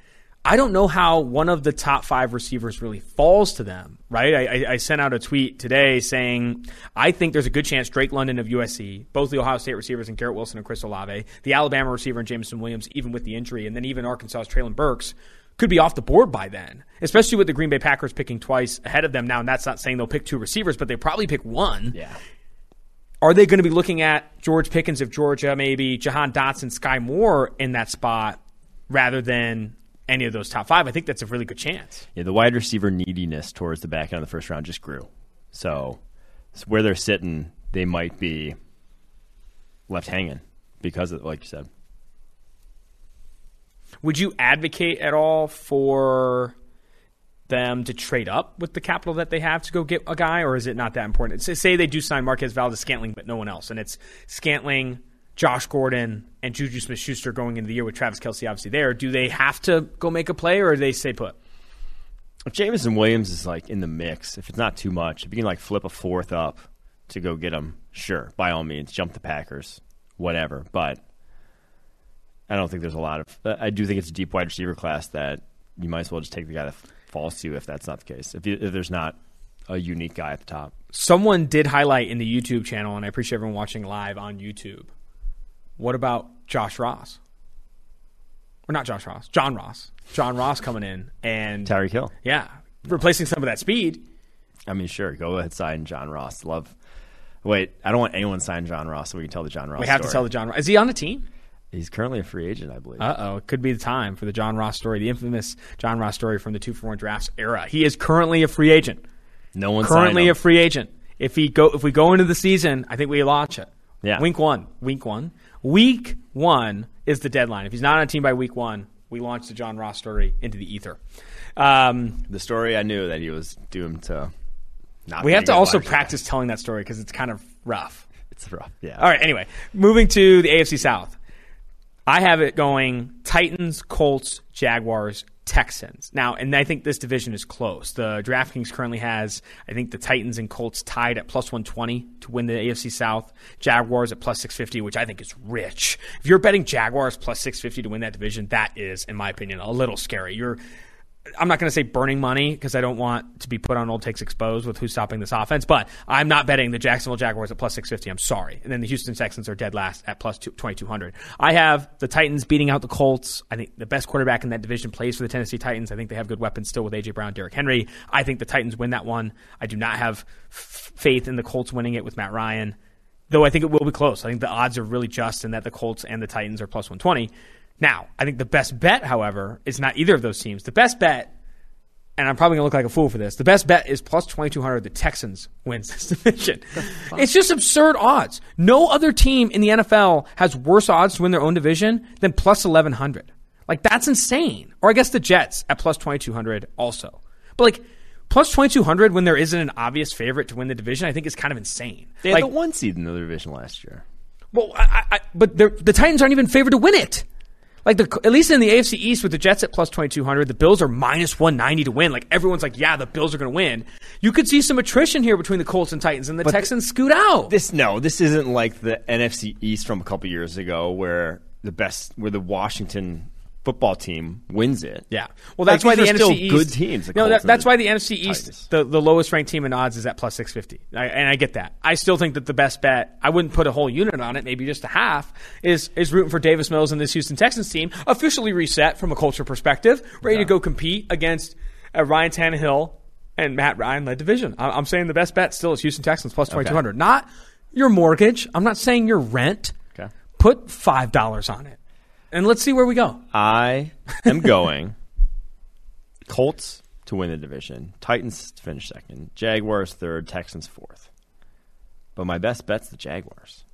I don't know how one of the top five receivers really falls to them, right? I, I, I sent out a tweet today saying I think there's a good chance Drake London of USC, both the Ohio State receivers and Garrett Wilson and Chris Olave, the Alabama receiver and Jameson Williams, even with the injury, and then even Arkansas's Treylon Burks could be off the board by then, especially with the Green Bay Packers picking twice ahead of them now. And that's not saying they'll pick two receivers, but they probably pick one. Yeah. Are they going to be looking at George Pickens of Georgia, maybe Jahan Dotson, Skyy Moore in that spot rather than any of those top five? I think that's a really good chance. Yeah, the wide receiver neediness towards the back end of the first round just grew. So, so where they're sitting, they might be left hanging because of, like you said. Would you advocate at all for them to trade up with the capital that they have to go get a guy, or is it not that important? Say, they do sign Marquez Valdes Scantling, but no one else, and it's Scantling, Josh Gordon, and Juju Smith Schuster going into the year with Travis Kelce obviously there. Do they have to go make a play, or do they stay put? If Jameson Williams is like in the mix, if it's not too much, if you can like flip a fourth up to go get him, sure, by all means, jump the Packers, whatever. But I don't think there's a lot of. I do think it's a deep wide receiver class that you might as well just take the guy that falls to you if that's not the case. If, you, if there's not a unique guy at the top. Someone did highlight in the YouTube channel, and I appreciate everyone watching live on YouTube. What about Josh Ross? Or not Josh Ross, John Ross. John Ross coming in and Tyreek Hill. yeah, replacing some of that speed. I mean, sure, go ahead, sign John Ross. Love. Wait, I don't want anyone to sign John Ross, so we can tell the John Ross. We have to tell the John Ross. Is he on the team? He's currently a free agent, I believe. Uh oh, it could be the time for the John Ross story, the infamous John Ross story from the two for one drafts era. He is currently a free agent. no one Currently a free agent. If he go, if we go into the season, I think we launch it. Yeah. Week one. Week one. Week one is the deadline. If he's not on a team by week one, we launch the John Ross story into the ether. Um, the story. I knew that he was doomed to. Not we have to also practice telling that story because it's kind of rough. It's rough. Yeah. All right. Anyway, moving to the AFC South. I have it going Titans, Colts, Jaguars, Texans. Now, and I think this division is close. The DraftKings currently has, I think, the Titans and Colts tied at plus 120 to win the AFC South. Jaguars at plus 650, which I think is rich. If you're betting Jaguars plus 650 to win that division, that is, in my opinion, a little scary. You're I'm not going to say burning money because I don't want to be put on old takes exposed with who's stopping this offense, but I'm not betting the Jacksonville Jaguars at plus 650. I'm sorry. And then the Houston Texans are dead last at plus 2200. I have the Titans beating out the Colts. I think the best quarterback in that division plays for the Tennessee Titans. I think they have good weapons still with A.J. Brown, Derrick Henry. I think the Titans win that one. I do not have f- faith in the Colts winning it with Matt Ryan, though I think it will be close. I think the odds are really just in that the Colts and the Titans are plus 120. Now, I think the best bet, however, is not either of those teams. The best bet, and I'm probably going to look like a fool for this, the best bet is plus 2,200 the Texans wins this division. It's just absurd odds. No other team in the NFL has worse odds to win their own division than plus 1,100. Like, that's insane. Or I guess the Jets at plus 2,200 also. But, like, plus 2,200 when there isn't an obvious favorite to win the division, I think is kind of insane. They had like, the one seed in the division last year. well, I, I, but the Titans aren't even favored to win it. Like the, at least in the AFC East with the Jets at plus twenty two hundred, the Bills are minus one ninety to win. Like everyone's like, yeah, the Bills are going to win. You could see some attrition here between the Colts and Titans, and the Texans scoot out. This no, this isn't like the NFC East from a couple years ago, where the best, where the Washington football team wins it. Yeah. Well, that's Like, why the are still NFC East. good teams, No, that, that's why the NFC East, Titans. the, the lowest ranked team in odds is at plus six fifty, and I get that. I still think that the best bet. I wouldn't put a whole unit on it, maybe just a half. Is is rooting for Davis Mills and this Houston Texans team officially reset from a culture perspective, ready to go compete against a Ryan Tannehill and Matt Ryan led division. I- I'm saying the best bet still is Houston Texans plus twenty two hundred, not your mortgage. I'm not saying your rent. Okay. Put five dollars on it, and let's see where we go. I am going Colts to win the division, Titans to finish second, Jaguars third, Texans fourth. But my best bet's the Jaguars.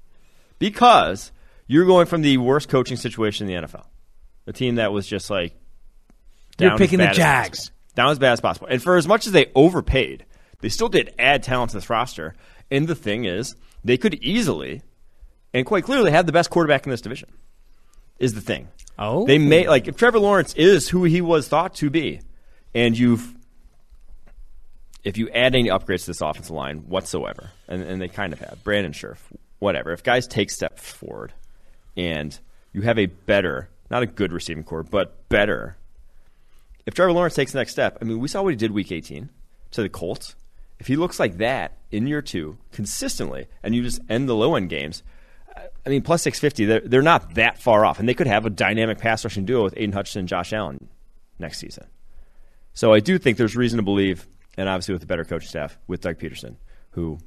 Because you're going from the worst coaching situation in the NFL. A team that was just like You're down as picking the Jags. Down as bad as possible. And for as much as they overpaid, they still did add talent to this roster. And the thing is, they could easily and quite clearly have the best quarterback in this division. Is the thing. Oh. They may like if Trevor Lawrence is who he was thought to be, and you've if you add any upgrades to this offensive line whatsoever, and, and they kind of have Brandon Scherff, whatever. If guys take steps forward, and you have a better, not a good receiving corps, but better. If Trevor Lawrence takes the next step, I mean, we saw what he did Week 18 to the Colts. If he looks like that in year two consistently, and you just end the low end games, I mean, plus 650, they're, they're not that far off. And they could have a dynamic pass rushing duo with Aidan Hutchinson and Josh Allen next season. So I do think there's reason to believe, and obviously with the better coaching staff, with Doug Pederson, who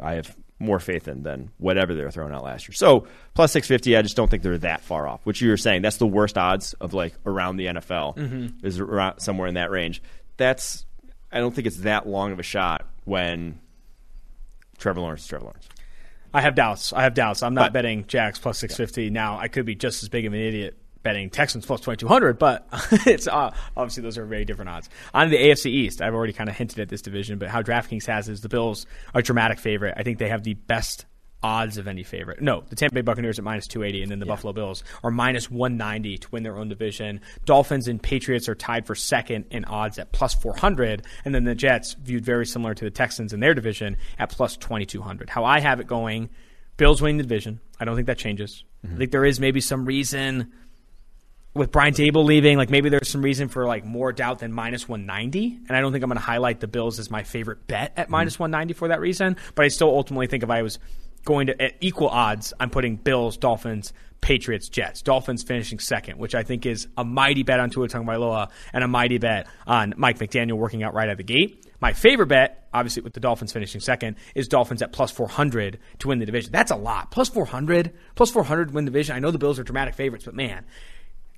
I have more faith in than whatever they were throwing out last year. So plus 650, I just don't think they're that far off. Which you were saying, that's the worst odds of like around the NFL, mm-hmm. is around somewhere in that range. That's, I don't think it's that long of a shot when Trevor Lawrence is Trevor Lawrence. I have doubts. I have doubts. I'm not But- betting Jags plus 650. Now, I could be just as big of an idiot betting Texans plus 2200, but it's uh, obviously those are very different odds. On to the AFC East, I've already kind of hinted at this division, but how DraftKings has is the Bills are a dramatic favorite. I think they have the best odds of any favorite. No, the Tampa Bay Buccaneers at minus 280, and then the Buffalo Bills are minus 190 to win their own division. Dolphins and Patriots are tied for second in odds at plus 400, and then the Jets, viewed very similar to the Texans in their division, at plus 2200. How I have it going, Bills winning the division. I don't think that changes. I mm-hmm. think there is maybe some reason with Brian Daboll leaving, like maybe there's some reason for like more doubt than minus 190. And I don't think I'm going to highlight the Bills as my favorite bet at mm-hmm. minus 190 for that reason. But I still ultimately think if I was going to equal odds, I'm putting Bills, Dolphins, Patriots, Jets. Dolphins finishing second, which I think is a mighty bet on Tua Tagovailoa and a mighty bet on Mike McDaniel working out right at the gate. My favorite bet, obviously with the Dolphins finishing second, is Dolphins at plus 400 to win the division. That's a lot. Plus 400, plus 400 to win the division. I know the Bills are dramatic favorites, but man,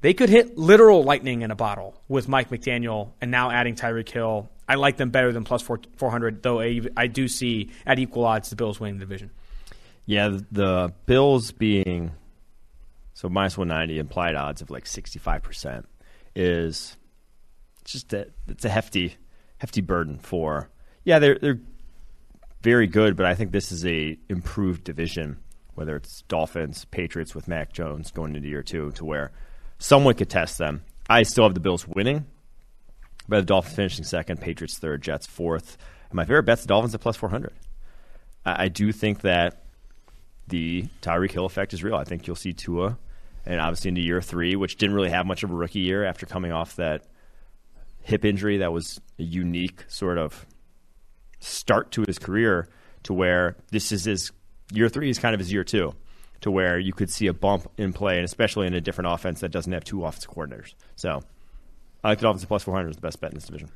they could hit literal lightning in a bottle with Mike McDaniel and now adding Tyreek Hill. I like them better than plus 400, though I, I do see at equal odds the Bills winning the division. Yeah, the, Bills being so minus 190 implied odds of like 65% is just a, it's a hefty hefty burden for yeah they're they're very good but I think this is a improved division whether it's Dolphins Patriots with Mac Jones going into year 2 to where someone could test them. I still have the Bills winning but the Dolphins finishing second Patriots third Jets fourth. And my favorite bet's the Dolphins at plus 400 I, I do think that the Tyreek Hill effect is real. I think you'll see Tua, and obviously into year three, which didn't really have much of a rookie year after coming off that hip injury that was a unique sort of start to his career to where this is his year three is kind of his year two to where you could see a bump in play and especially in a different offense that doesn't have two offensive coordinators. So I like the Dolphins plus 400 is the best bet in this division.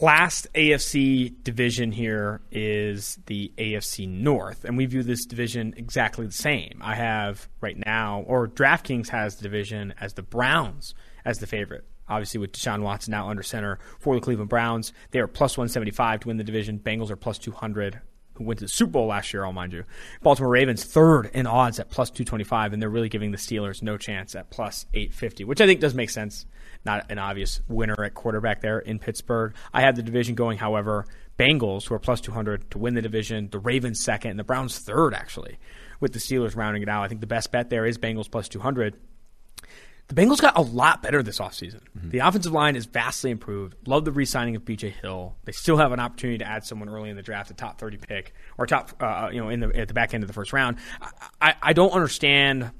Last AFC division here is the AFC North, and we view this division exactly the same. I have right now, or DraftKings has the division as the Browns as the favorite. Obviously, with Deshaun Watson now under center for the Cleveland Browns, they are plus 175 to win the division. Bengals are plus 200 who went to the Super Bowl last year, I'll mind you. Baltimore Ravens third in odds at plus 225, and they're really giving the Steelers no chance at plus 850, which I think does make sense. Not an obvious winner at quarterback there in Pittsburgh. I have the division going, however, Bengals, who are plus 200 to win the division, the Ravens second, and the Browns third, actually, with the Steelers rounding it out. I think the best bet there is Bengals plus 200. The Bengals got a lot better this offseason. The offensive line is vastly improved. Love the re-signing of BJ Hill. They still have an opportunity to add someone early in the draft, a top 30 pick, or top, uh, you know, in the at the back end of the first round. I, I, I don't understand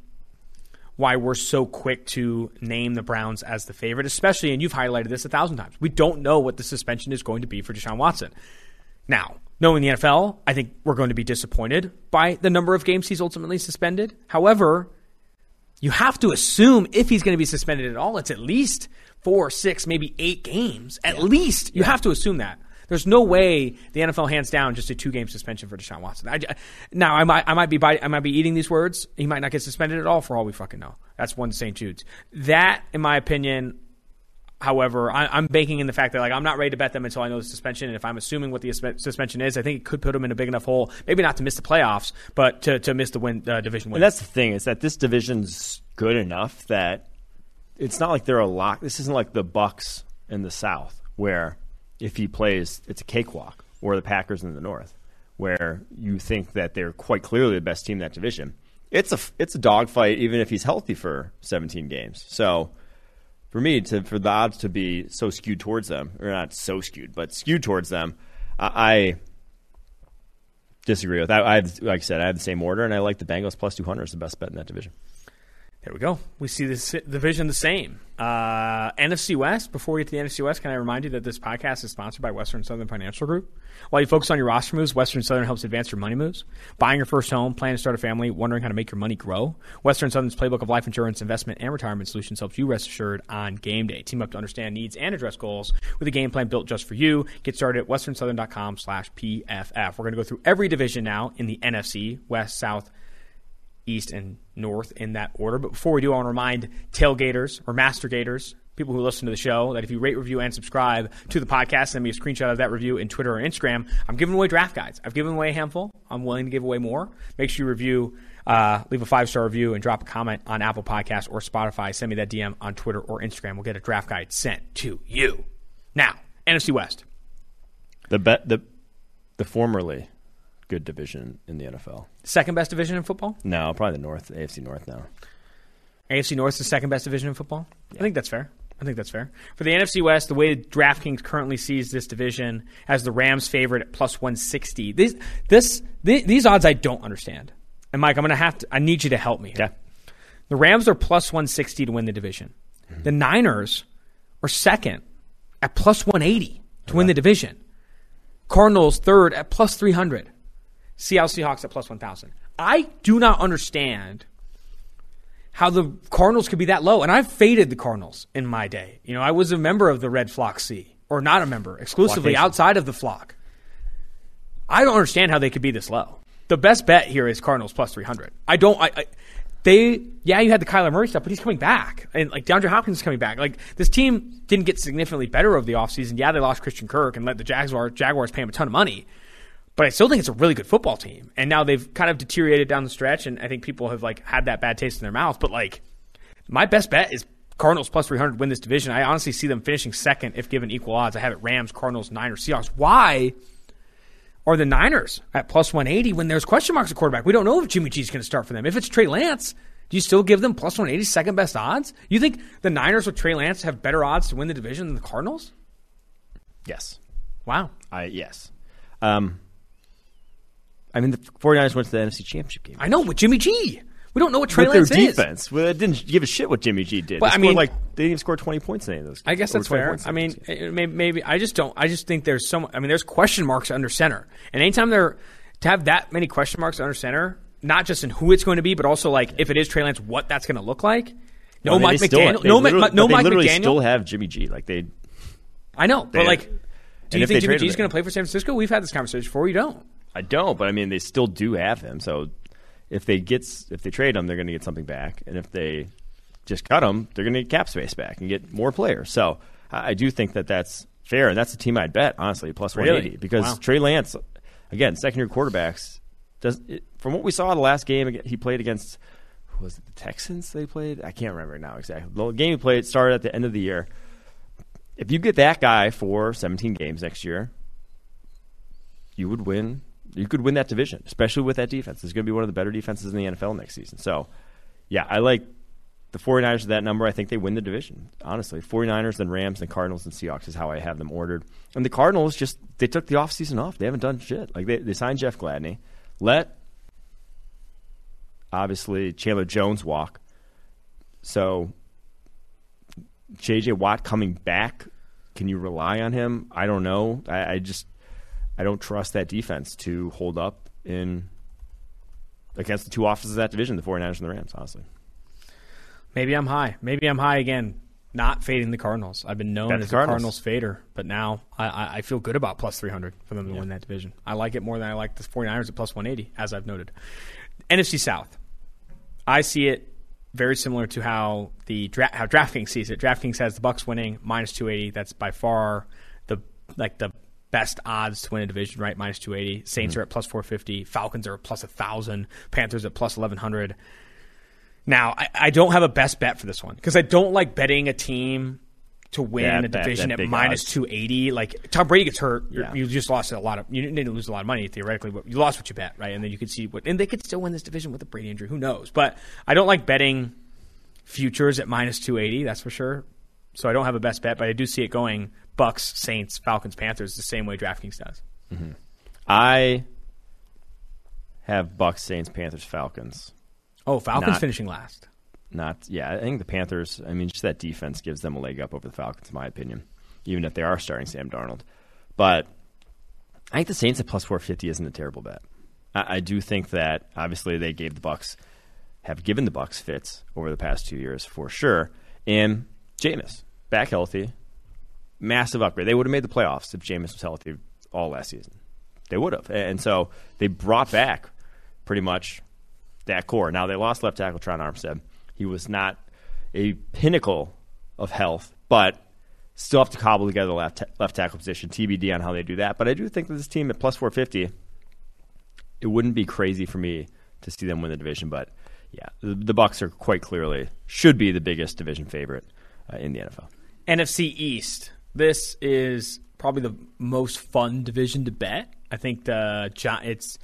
why we're so quick to name the Browns as the favorite, especially, and you've highlighted this a thousand times. We don't know what the suspension is going to be for Deshaun Watson. Now, knowing the NFL, I think we're going to be disappointed by the number of games he's ultimately suspended. However, you have to assume if he's going to be suspended at all, it's at least four, six, maybe eight games. At yeah. least you yeah. have to assume that. There's no way the NFL hands down just a two game suspension for Deshaun Watson. I, now I might I might be I might be eating these words. He might not get suspended at all for all we fucking know. That's one St. Jude's. That, in my opinion, However, I, am banking in the fact that like I'm not ready to bet them until I know the suspension, and if I'm assuming what the suspension is, I think it could put them in a big enough hole, maybe not to miss the playoffs, but to, to miss the win uh, division win. And that's the thing is that this division's good enough that it's not like they're a lock. This isn't like the Bucks in the South where if he plays, it's a cakewalk, or the Packers in the North, where you think that they're quite clearly the best team in that division. It's a it's a dogfight, even if he's healthy for 17 games. So for me, to for the odds to be so skewed towards them, or not so skewed, but skewed towards them, I, I disagree with that. I have, like I said, I have the same order, and I like the Bengals plus 200 is the best bet in that division. There we go. We see this division the same. Uh, NFC West. Before we get to the NFC West, can I remind you that this podcast is sponsored by Western Southern Financial Group? While you focus on your roster moves, Western Southern helps advance your money moves. Buying your first home, planning to start a family, wondering how to make your money grow. Western Southern's playbook of life insurance, investment, and retirement solutions helps you rest assured on game day. Team up to understand needs and address goals with a game plan built just for you. Get started at westernsouthern.com slash PFF. We're going to go through every division now in the NFC, West, South, East, and North in that order. But before we do, I want to remind tailgaters or master gators, people who listen to the show, that if you rate, review, and subscribe to the podcast, send me a screenshot of that review in Twitter or Instagram. I'm giving away draft guides. I've given away a handful. I'm willing to give away more. Make sure you review, uh, leave a five star review, and drop a comment on Apple Podcasts or Spotify. Send me that DM on Twitter or Instagram. We'll get a draft guide sent to you. Now, NFC West. The bet the the formerly good division in the NFL. Second best division in football? No, probably the North, AFC North now. AFC North is the second best division in football? Yeah. I think that's fair. I think that's fair. For the NFC West, the way DraftKings currently sees this division as the Rams favorite at plus 160. This, this, these odds I don't understand. And Mike, I'm going to have to, I need you to help me here. Yeah. The Rams are plus 160 to win the division. Mm-hmm. The Niners are second at plus 180 to win the division. Cardinals third at plus 300. Seattle Seahawks at plus 1,000. I do not understand how the Cardinals could be that low. And I've faded the Cardinals in my day. You know, I was a member of the Red Flock C, or not a member, exclusively outside of the flock. I don't understand how they could be this low. The best bet here is Cardinals plus 300. I don't. I, I they yeah, you had the Kyler Murray stuff, but he's coming back. And like DeAndre Hopkins is coming back. Like this team didn't get significantly better over the offseason. Yeah, they lost Christian Kirk and let the Jaguars Jaguars pay him a ton of money. But I still think it's a really good football team. And now they've kind of deteriorated down the stretch, and I think people have like had that bad taste in their mouth. But like, my best bet is Cardinals plus 300 win this division. I honestly see them finishing second if given equal odds. I have it Rams, Cardinals, Niners, Seahawks. Why are the Niners at plus 180 when there's question marks at quarterback? We don't know if Jimmy G is going to start for them. If it's Trey Lance, do you still give them plus 180 second best odds? You think the Niners with Trey Lance have better odds to win the division than the Cardinals? Yes. Wow. I yes. Um, I mean, the 49ers went to the NFC Championship game. I know, with Jimmy G. We don't know what Trey with Lance their defense. is. Well, it didn't give a shit what Jimmy G did. But, I mean, like they didn't even score twenty points in any of those. Games. I guess that's fair. I mean, eh, maybe, maybe, I just don't. I just think there's so. I mean, there's question marks under center, and anytime there to have that many question marks under center, not just in who it's going to be, but also like if it is Trey Lance, what that's going to look like. No, mean, Mike McDaniel. no, Ma- no, Mike McDaniel. They still have Jimmy G. Like they. I know, but like, do you think Jimmy G is going to play for San Francisco? We've had this conversation before. You don't. I don't, but I mean, they still do have him. So if they get if they trade him, they're going to get something back, and if they just cut him, they're going to get cap space back and get more players. So I, I do think that that's fair, and that's the team I'd bet honestly plus one eighty because wow. Trey Lance, again, second year quarterbacks. Does it, from what we saw the last game he played against was it the Texans they played? I can't remember now exactly. The game he played started at the end of the year. If you get that guy for 17 games next year, you would win you could win that division, especially with that defense. It's going to be one of the better defenses in the NFL next season. So, yeah, I like the 49ers at that number. I think they win the division, honestly. 49ers, then Rams, then Cardinals, and Seahawks is how I have them ordered. And the Cardinals just, they took the offseason off. They haven't done shit. Like, they, they signed Jeff Gladney, let, obviously, Chandler Jones walk. So, J.J. Watt coming back, can you rely on him? I don't know. I, I just I don't trust that defense to hold up in against the two offenses of that division, the 49ers and the Rams, honestly. Maybe I'm high. Maybe I'm high again. Not fading the Cardinals. I've been known Bet the as a Cardinals. Cardinals fader, but now I, I, feel good about plus 300 for them to win that division. I like it more than I like the 49ers at plus 180, as I've noted. NFC South. I see it very similar to how the dra- how DraftKings sees it. DraftKings has the Bucks winning minus 280. That's by far the like the best odds to win a division, right? Minus 280. Saints are at plus 450. Falcons are at plus 1,000. Panthers at plus 1,100. Now, I, I don't have a best bet for this one because I don't like betting a team to win Yeah, a division at minus odds. 280. Like Tom Brady gets hurt, Yeah. you just lost a lot of. You didn't lose a lot of money theoretically, but you lost what you bet, right? And then you could see what, and they could still win this division with a Brady injury. Who knows? But I don't like betting futures at minus 280. That's for sure. So I don't have a best bet, but I do see it going Bucks, Saints, Falcons, Panthers the same way DraftKings does. Mm-hmm. I have Bucks, Saints, Panthers, Falcons. Oh, Falcons Not- finishing last. Not yeah, I think the Panthers. I mean, just that defense gives them a leg up over the Falcons, in my opinion. Even if they are starting Sam Darnold, but I think the Saints at plus four fifty isn't a terrible bet. I, I do think that obviously they gave the Bucks, have given the Bucks fits over the past two years for sure. And Jameis back healthy, massive upgrade. They would have made the playoffs if Jameis was healthy all last season. They would have, and so they brought back pretty much that core. Now they lost left tackle Tron Armstead. He was not a pinnacle of health, but still have to cobble together the left, left tackle position. TBD on how they do that. But I do think that this team at plus 450, it wouldn't be crazy for me to see them win the division. But yeah, the, the Bucks are quite clearly should be the biggest division favorite uh, in the NFL. NFC East. This is probably the most fun division to bet. I think the it's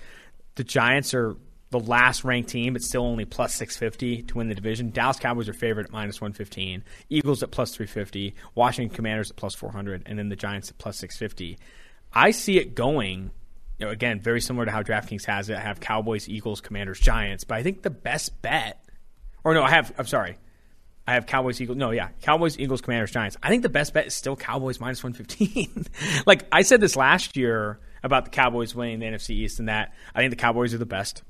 the Giants are the last ranked team, but still only plus 650 to win the division. Dallas Cowboys are favored at minus 115. Eagles at plus 350. Washington Commanders at plus 400, and then the Giants at plus 650. I see it going. You know, again, very similar to how DraftKings has it. I have Cowboys, Eagles, Commanders, Giants, but I think the best bet, or no, I have. I'm sorry. I have Cowboys, Eagles. No, yeah, Cowboys, Eagles, Commanders, Giants. I think the best bet is still Cowboys minus one fifteen. like I said this last year about the Cowboys winning the NFC East, and that I think the Cowboys are the best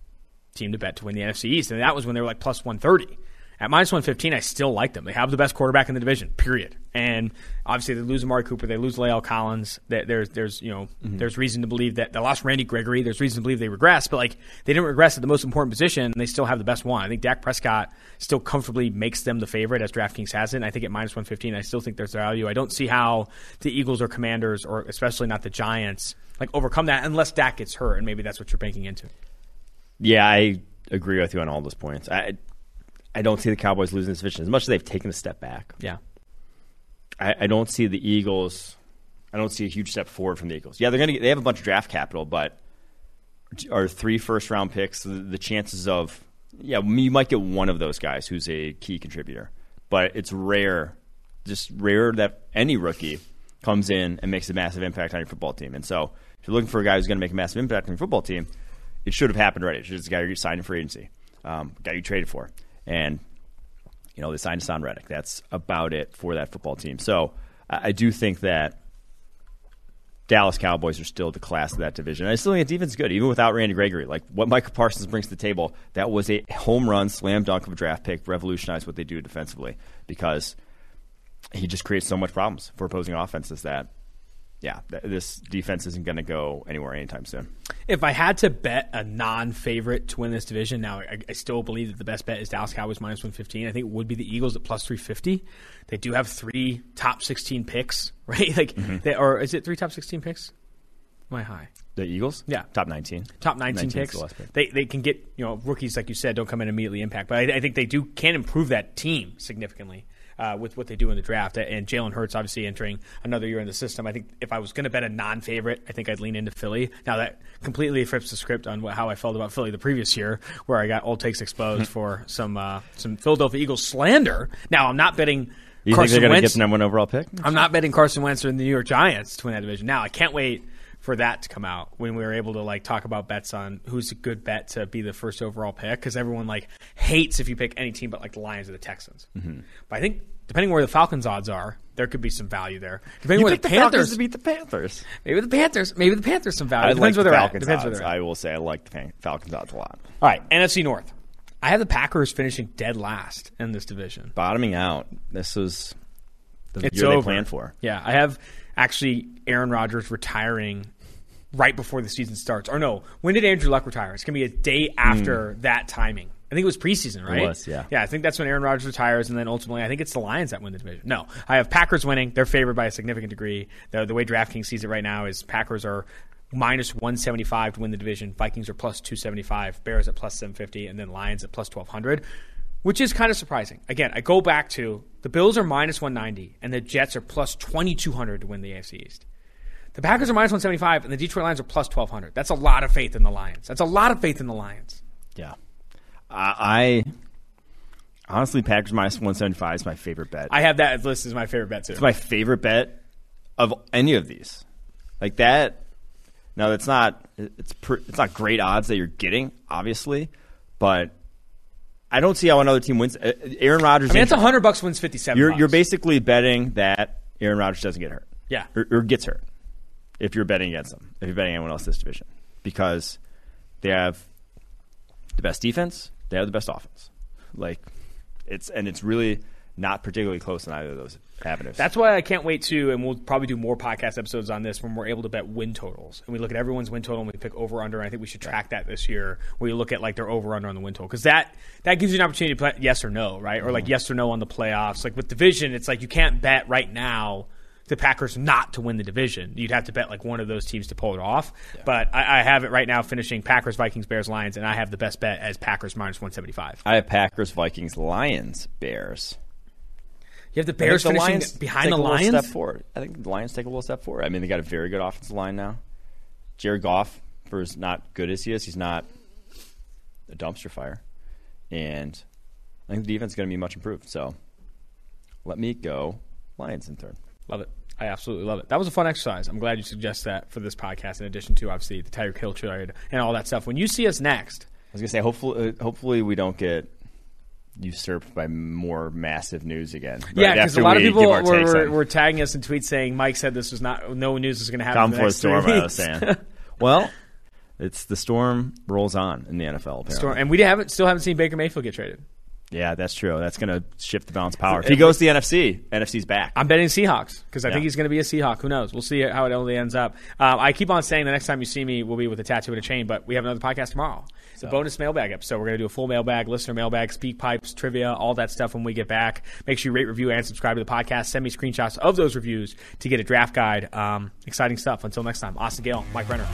team to bet to win the NFC East, and that was when they were like plus one thirty. At minus one fifteen, I still like them. They have the best quarterback in the division. Period. And obviously, they lose Amari Cooper, they lose La'el Collins. There's there's you know mm-hmm. there's reason to believe that they lost Randy Gregory. There's reason to believe they regress, but like they didn't regress at the most important position, and they still have the best one. I think Dak Prescott still comfortably makes them the favorite as DraftKings has it. And I think at minus one fifteen, I still think there's value. I don't see how the Eagles or Commanders, or especially not the Giants, like overcome that unless Dak gets hurt, and maybe that's what you're banking into. Yeah, I agree with you on all those points. I I don't see the Cowboys losing this division as much as they've taken a step back. Yeah. I, I don't see the Eagles. I don't see a huge step forward from the Eagles. Yeah, they're going to. They have a bunch of draft capital, but are three first round picks. The, the chances of yeah, you might get one of those guys who's a key contributor, but it's rare, just rare that any rookie comes in and makes a massive impact on your football team. And so, if you're looking for a guy who's going to make a massive impact on your football team, it should have happened already. It's just a guy you signed in free agency, um, guy you traded for, and you know, they signed Haason Reddick. That's about it for that football team. So I, I do think that Dallas Cowboys are still the class of that division. I still think the defense is good, even without Randy Gregory. Like what Micah Parsons brings to the table, that was a home run, slam dunk of a draft pick, revolutionized what they do defensively because he just creates so much problems for opposing offenses that, yeah, th- this defense isn't going to go anywhere anytime soon. If I had to bet a non-favorite to win this division, now I, I still believe that the best bet is Dallas Cowboys minus one fifteen. I think it would be the Eagles at plus three fifty. They do have three top sixteen picks, right? Like, mm-hmm. they, or is it three top sixteen picks? Am I high? The Eagles, Yeah. top nineteen, Top 19 picks. the pick. They they can get you know rookies like you said don't come in immediately impact, but I, I think they do can improve that team significantly uh, with what they do in the draft. And Jalen Hurts obviously entering another year in the system. I think if I was going to bet a non-favorite, I think I'd lean into Philly. Now that completely flips the script on what, how I felt about Philly the previous year, where I got old takes exposed for some uh, some Philadelphia Eagles slander. Now I'm not betting. You Carson think they're going to get the number one overall pick? I'm not betting Carson Wentz or the New York Giants to win that division. Now I can't wait for that to come out when we were able to like talk about bets on who's a good bet to be the first overall pick because everyone like hates if you pick any team but like the Lions or the Texans. Mm-hmm. But I think depending where the Falcons odds are, there could be some value there. Depending You where the the Falcons Panthers to beat the Panthers. maybe the Panthers, maybe the Panthers some value. I like depends the where at. Falcons Depends where odds. they're at. I will say I like the Pan- Falcons odds a lot. All right, NFC North. I have the Packers finishing dead last in this division. Bottoming out. This was the It's year over. they planned for. Yeah, I have actually Aaron Rodgers retiring right before the season starts. Or no, when did Andrew Luck retire? It's going to be a day after mm. that timing. I think it was preseason, right? was, yeah. Yeah, I think that's when Aaron Rodgers retires, and then ultimately, I think it's the Lions that win the division. No, I have Packers winning. They're favored by a significant degree. The, the way DraftKings sees it right now is Packers are minus 175 to win the division. Vikings are plus 275. Bears at plus 750, and then Lions at plus 1200, which is kind of surprising. Again, I go back to the Bills are minus 190, and the Jets are plus 2200 to win the AFC East. The Packers are minus 175, and the Detroit Lions are plus 1200. That's a lot of faith in the Lions. That's a lot of faith in the Lions. Yeah. I, I honestly Packers minus one seventy five is my favorite bet. I have that list as my favorite bet too. it's my favorite bet of any of these. Like that. Now that's not it's pr- it's not great odds that you're getting, obviously, but I don't see how another team wins. Uh, Aaron Rodgers. I mean, it's 100 bucks wins 57. You're you're basically betting that Aaron Rodgers doesn't get hurt. Yeah. or, or gets hurt if you're betting against them. If you're betting anyone else in this division, because they have the best defense, they have the best offense. Like it's and it's really not particularly close in either of those avenues. That's why I can't wait to, and we'll probably do more podcast episodes on this when we're able to bet win totals. And we look at everyone's win total and we pick over under. And I think we should track that this year where you look at like their over under on the win total. Because that, that gives you an opportunity to play yes or no, right? Or like mm-hmm. yes or no on the playoffs. Like with division, it's like you can't bet right now the Packers not to win the division. You'd have to bet like one of those teams to pull it off. But I, I have it right now finishing Packers, Vikings, Bears, Lions, and I have the best bet as Packers minus 175. I have Packers, Vikings, Lions, Bears. You have the Bears the finishing Lions behind take the a Lions? Step forward. I think the Lions take a little step forward. I mean, they got a very good offensive line now. Jared Goff, for as not good as he is, he's not a dumpster fire, and I think the defense is going to be much improved. So, let me go Lions in third. Love it. I absolutely love it. That was a fun exercise. I'm glad you suggest that for this podcast. In addition to obviously the Tyreek Hill trade and all that stuff. When you see us next, I was going to say, hopefully, uh, hopefully we don't get usurped by more massive news again. right yeah, because a lot of people give our takes were, were tagging us in tweets saying Mike said this was not no news is going to happen. Come for the storm. I was saying. well, it's the storm rolls on in the NFL. Apparently. Storm- and we haven't still haven't seen Baker Mayfield get traded. Yeah, that's true. That's going to shift the balance of power. If he goes to the NFC, NFC's back. I'm betting Seahawks because I Yeah. think he's going to be a Seahawk. Who knows? We'll see how it only ends up. Um, I keep on saying the next time you see me, we'll be with a tattoo and a chain, but we have another podcast tomorrow. The bonus mailbag episode. We're going to do a full mailbag, listener mailbag, speak pipes, trivia, all that stuff when we get back. Make sure you rate, review, and subscribe to the podcast. Send me screenshots of those reviews to get a draft guide. Um, exciting stuff. Until next time, Austin Gayle, Mike Renner.